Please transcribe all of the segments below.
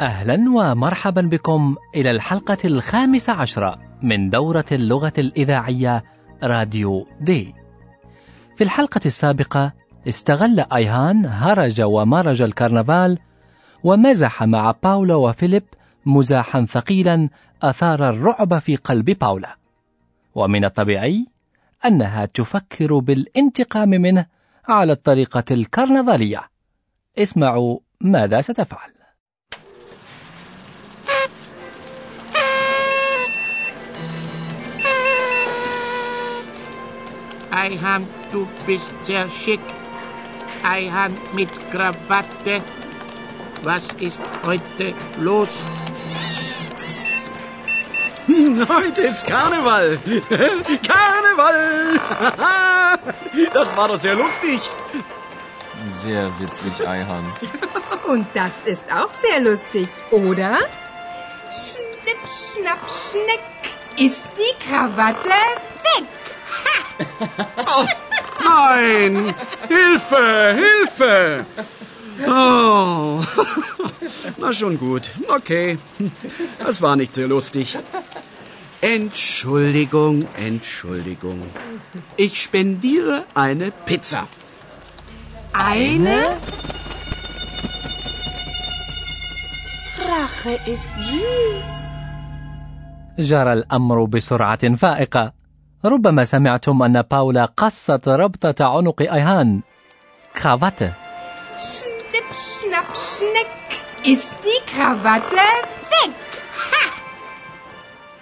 أهلا ومرحبا بكم إلى الحلقة الخامسة عشرة من دورة اللغة الإذاعية راديو دي. في الحلقة السابقة استغل أيهان هرج ومرج الكرنفال ومزح مع باولا وفيليب مزاحا ثقيلا أثار الرعب في قلب باولا. ومن الطبيعي أنها تفكر بالانتقام منه على الطريقة الكرنفالية. اسمعوا ماذا ستفعل. Eihan, du bist sehr schick. Eihan mit Krawatte. Was ist heute los? Heute ist Karneval. Karneval. Das war doch sehr lustig. Sehr witzig, Eihan. Und das ist auch sehr lustig, oder? Schnipp, schnapp, schneck ist die Krawatte. Oh, nein! Hilfe! Hilfe! Oh. Na schon gut. Okay. Das war nicht sehr lustig. Entschuldigung, Entschuldigung. Ich spendiere eine Pizza. Eine? Rache ist süß. جرى الأمر بسرعة فائقة ربما سمعتم أن باولا قصت ربطة عنق أيهان. كرافته. Schnipp, schnapp, schneck ist die.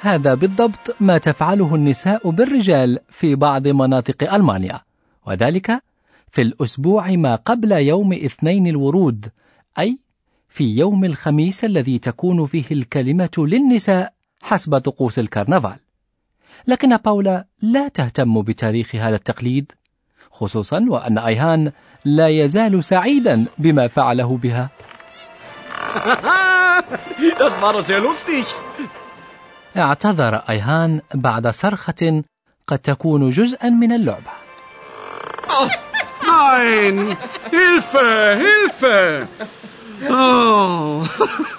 هذا بالضبط ما تفعله النساء بالرجال في بعض مناطق ألمانيا. وذلك في الأسبوع ما قبل يوم اثنين الورود أي في يوم الخميس الذي تكون فيه الكلمة للنساء حسب طقوس الكرنفال. لكن باولا لا تهتم بتاريخ هذا التقليد خصوصا وأن أيهان لا يزال سعيدا بما فعله بها Das war doch sehr lustig. اعتذر أيهان بعد صرخة قد تكون جزءا من اللعبة Oh, nein! Hilfe! Hilfe! Oh.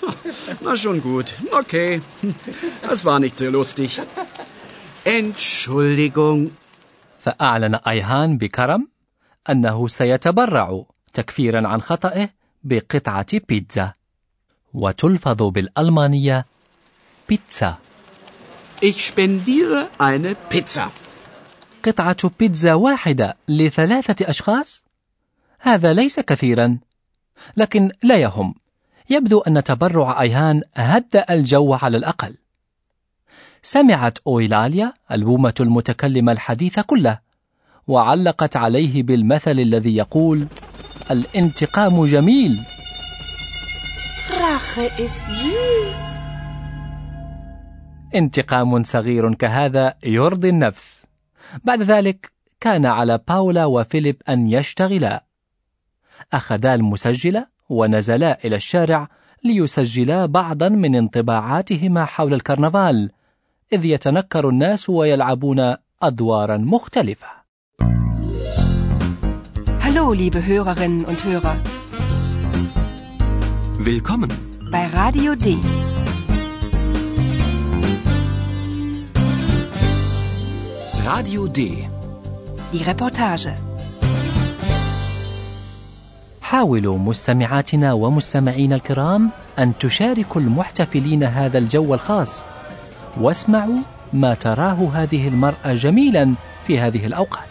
Na schon gut. Okay. Das war nicht sehr lustig. Entschuldigung. فأعلن أيهان بكرم أنه سيتبرع تكفيرا عن خطئه بقطعة بيتزا وتلفظ بالألمانية بيتزا Ich spendiere eine Pizza. قطعة بيتزا واحدة لثلاثة أشخاص؟ هذا ليس كثيرا لكن لا يهم يبدو أن تبرع أيهان هدأ الجو على الأقل سمعت أويلاليا ألبومة المتكلمة الحديث كله وعلقت عليه بالمثل الذي يقول الانتقام جميل. انتقام صغير كهذا يرضي النفس. بعد ذلك كان على باولا وفيليب أن يشتغلا. أخذا المسجلة ونزلا إلى الشارع ليسجلا بعضا من انطباعاتهما حول الكرنفال إذ يتنكر الناس ويلعبون أدوارا مختلفة Hallo, liebe Hörerinnen und Hörer. Willkommen. Bei Radio D. Radio D. Die Reportage. حاولوا مستمعاتنا ومستمعينا الكرام أن تشاركوا المحتفلين هذا الجو الخاص واسمعوا ما تراه هذه المرأة جميلا في هذه الأوقات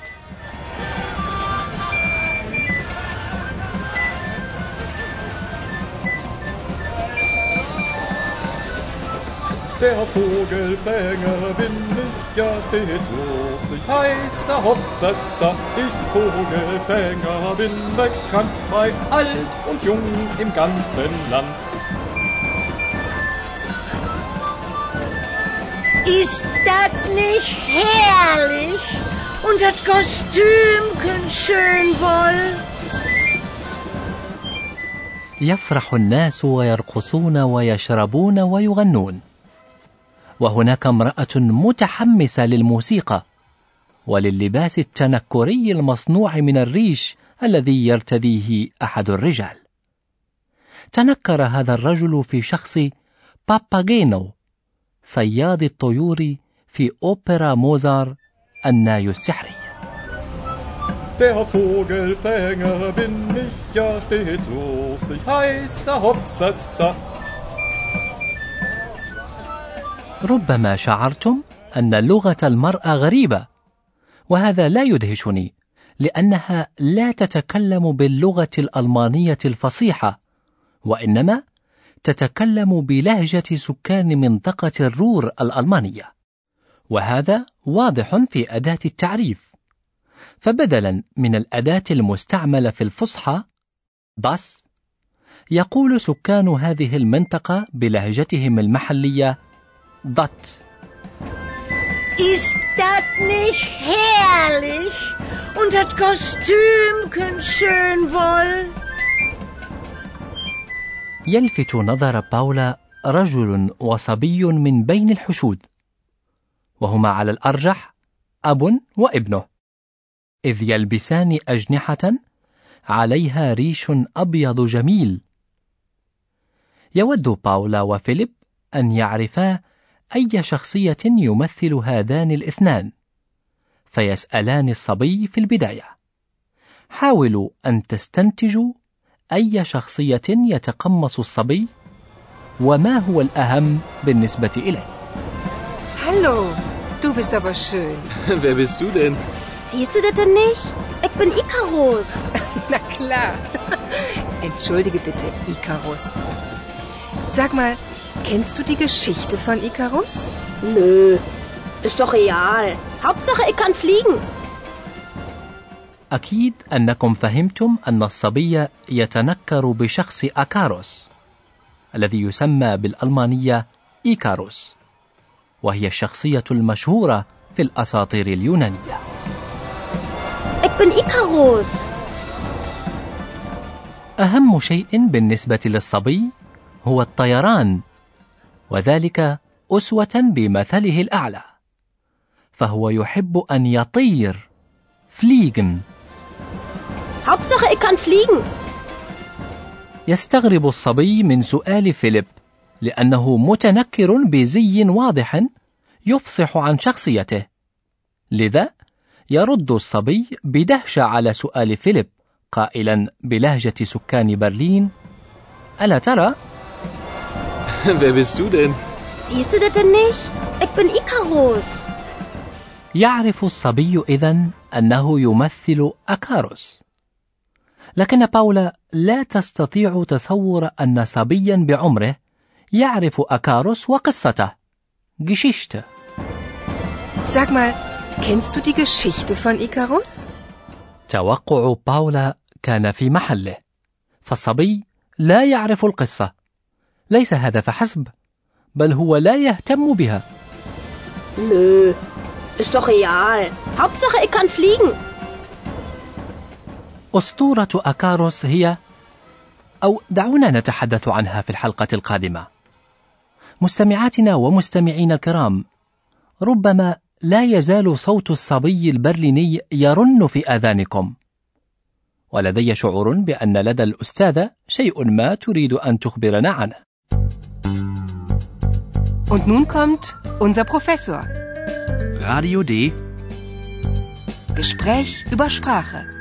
Der Vogelfänger bin ich ja stets lustig, heißer Hopsassa. Ich Vogelfänger bin bekannt bei alt und jung im ganzen Land. Ist das nicht herrlich? Und das Kostümchen schön wohl. يفرح الناس ويرقصون ويشربون ويغنون وهناك امرأة متحمسة للموسيقى وللباس التنكري المصنوع من الريش الذي يرتديه أحد الرجال تنكر هذا الرجل في شخص باباجينو صياد الطيور في أوبرا موزار الناي السحري Der Vogelfänger bin ich ja stets lustig, heißer Hopsassa. ربما شعرتم أن لغة المرأة غريبة وهذا لا يدهشني لأنها لا تتكلم باللغة الألمانية الفصيحة وإنما تتكلم بلهجة سكان منطقة الرور الألمانية وهذا واضح في أداة التعريف فبدلا من الأداة المستعملة في الفصحى das يقول سكان هذه المنطقة بلهجتهم المحلية dat Ist das nicht herrlich? Und das schön wohl. يلفت نظر باولا رجل وصبي من بين الحشود وهما على الأرجح أب وابنه إذ يلبسان أجنحة عليها ريش أبيض جميل. يود باولا وفيليب أن يعرفا أي شخصية يمثل هذان الاثنان فيسألان الصبي في البداية حاولوا أن تستنتجوا أي شخصية يتقمص الصبي وما هو الأهم بالنسبة إليه Hallo, du bist aber schön. Wer bist du denn? Siehst du das denn nicht? Ich bin Icarus. Na klar. Entschuldige bitte, Icarus. Sag mal, kennst du die Geschichte von Icarus? Nö, ist doch real. Hauptsache, ich kann fliegen. أكيد أنكم فهمتم أن الصبي يتنكر بشخص أكاروس الذي يسمى بالألمانية إيكاروس وهي الشخصية المشهورة في الأساطير اليونانية Ich bin Icarus. أهم شيء بالنسبة للصبي هو الطيران وذلك أسوة بمثله الأعلى فهو يحب أن يطير فليجن Hauptsache, ich kann fliegen. يستغرب الصبي من سؤال فيليب لأنه متنكر بزي واضح يفصح عن شخصيته لذا يرد الصبي بدهشة على سؤال فيليب قائلا بلهجة سكان برلين ألا ترى Wer bist du denn? Siehst du das denn nicht? Ich bin Icarus. يعرف الصبي إذن أنه يمثل أكاروس لكن باولا لا تستطيع تصور أن صبيا بعمره يعرف أكاروس وقصته جشيشته Sag mal, kennst du die Geschichte von Icarus? توقع باولا كان في محله فالصبي لا يعرف القصة ليس هذا فحسب بل هو لا يهتم بها Nö, ist doch real. Hauptsache, ich kann fliegen. أسطورة أكاروس هي أو دعونا نتحدث عنها في الحلقة القادمة. مستمعاتنا ومستمعينا الكرام، ربما لا يزال صوت الصبي البرليني يرن في آذانكم. ولدي شعور بأن لدى الأستاذة شيء ما تريد أن تخبرنا عنه. Und nun kommt unser Professor. Radio D. Gespräch über Sprache.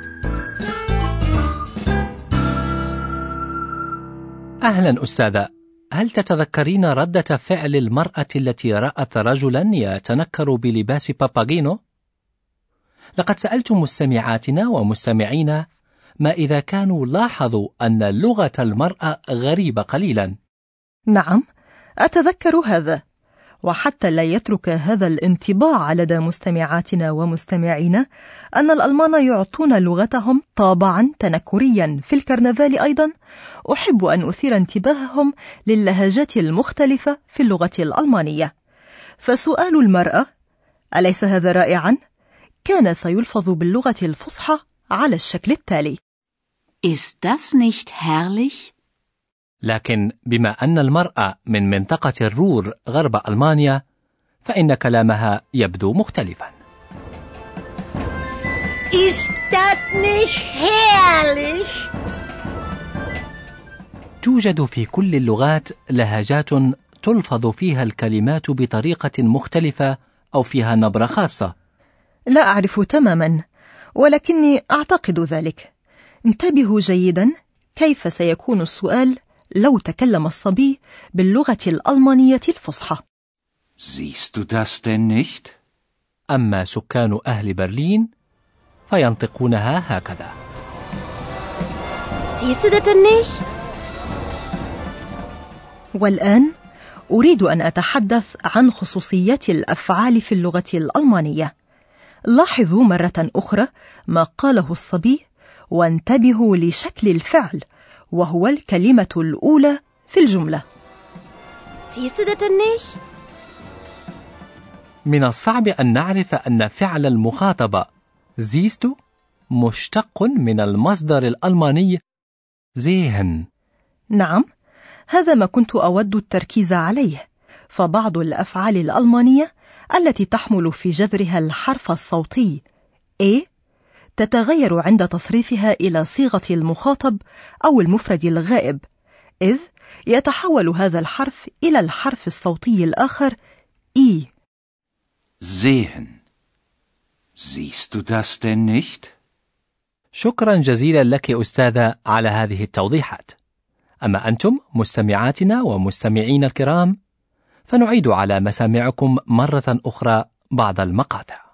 أهلا أستاذة، هل تتذكرين ردة فعل المرأة التي رأت رجلا يتنكر بلباس باباجينو؟ لقد سألت مستمعاتنا ومستمعينا ما إذا كانوا لاحظوا أن لغة المرأة غريبة قليلا. نعم أتذكر هذا وحتى لا يترك هذا الانطباع لدى مستمعاتنا ومستمعينا أن الألمان يعطون لغتهم طابعا تنكريا في الكرنفال أيضا أحب أن أثير انتباههم للهجات المختلفة في اللغة الألمانية فسؤال المرأة أليس هذا رائعا؟ كان سيلفظ باللغة الفصحى على الشكل التالي Ist das nicht herrlich? لكن بما أن المرأة من منطقة الرور غرب ألمانيا فإن كلامها يبدو مختلفا? توجد في كل اللغات لهجات تلفظ فيها الكلمات بطريقة مختلفة أو فيها نبرة خاصة. لا أعرف تماما ولكني أعتقد ذلك. انتبهوا جيدا كيف سيكون السؤال؟ لو تكلم الصبي باللغة الألمانية الفصحى Siehst du das denn nicht? أما سكان أهل برلين فينطقونها هكذا Siehst du das denn nicht? والآن أريد أن أتحدث عن خصوصيات الأفعال في اللغة الألمانية. لاحظوا مرة أخرى ما قاله الصبي وانتبهوا لشكل الفعل وهو الكلمة الأولى في الجملة. من الصعب أن نعرف أن فعل المخاطبة زيست مشتق من المصدر الألماني زيهن نعم، هذا ما كنت أود التركيز عليه، فبعض الأفعال الألمانية التي تحمل في جذرها الحرف الصوتي A تتغير عند تصريفها إلى صيغة المخاطب أو المفرد الغائب، إذ يتحول هذا الحرف إلى الحرف الصوتي الآخر E. Sehen. Siehst du das denn nicht? شكرا جزيلا لك أستاذة على هذه التوضيحات أما أنتم مستمعاتنا ومستمعين الكرام فنعيد على مسامعكم مرة أخرى بعض المقاطع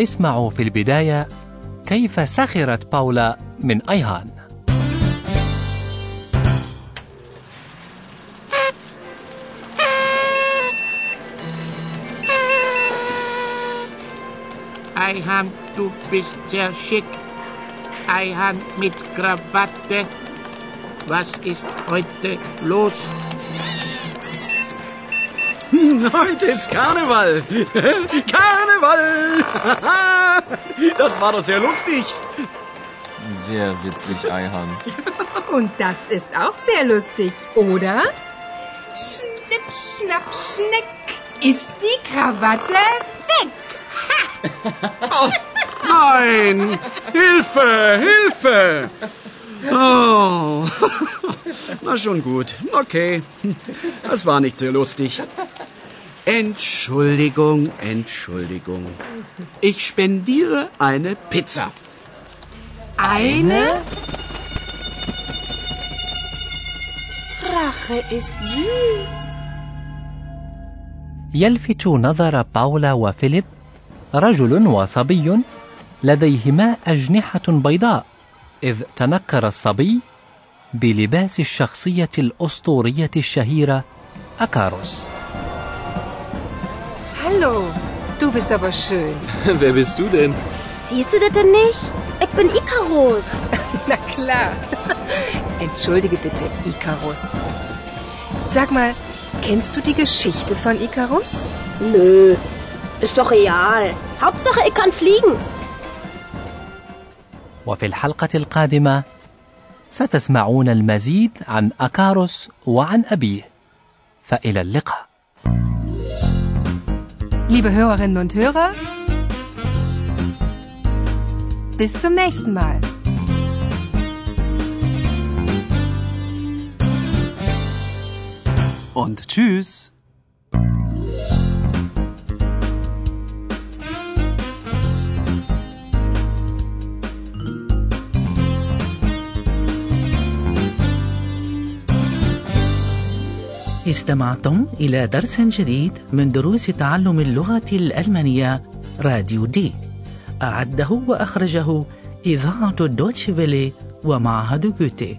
اسمعوا في البداية كيف سخرت باولا من أيهان Eihan, du bist sehr schick. Eihan mit Krawatte. Was ist heute los? Heute ist Karneval. Karneval. Das war doch sehr lustig. Sehr witzig, Eihan. Und das ist auch sehr lustig, oder? Schnipp, schnapp, schneck. Ist die Krawatte weg? Oh, nein! Hilfe! Hilfe! Oh. Na schon gut. Okay. Das war nicht sehr lustig. Entschuldigung, Entschuldigung. Ich spendiere eine Pizza. Eine? Rache ist süß. يلفت نظر باولا وفيليب رجل وصبي لديهما أجنحة بيضاء إذ تنكر الصبي بلباس الشخصية الأسطورية الشهيرة أكاروس Hallo, du bist aber schön. Wer bist du denn? Siehst du das denn nicht? Ich bin Ikarus. Na klar. Entschuldige bitte, Ikarus. Sag mal, kennst du die Geschichte von Ikarus? Nö, ist doch real. Hauptsache, ich kann fliegen. وفي الحلقة القادمة ستسمعون المزيد عن أكاروس وعن أبيه فإلى اللقاء Liebe Hörerinnen und Hörer, bis zum nächsten Mal. Und tschüss. استمعتم إلى درس جديد من دروس تعلم اللغة الألمانية راديو دي. أعده وأخرجه إذاعة الدوتشفيلي ومعهد جوتي.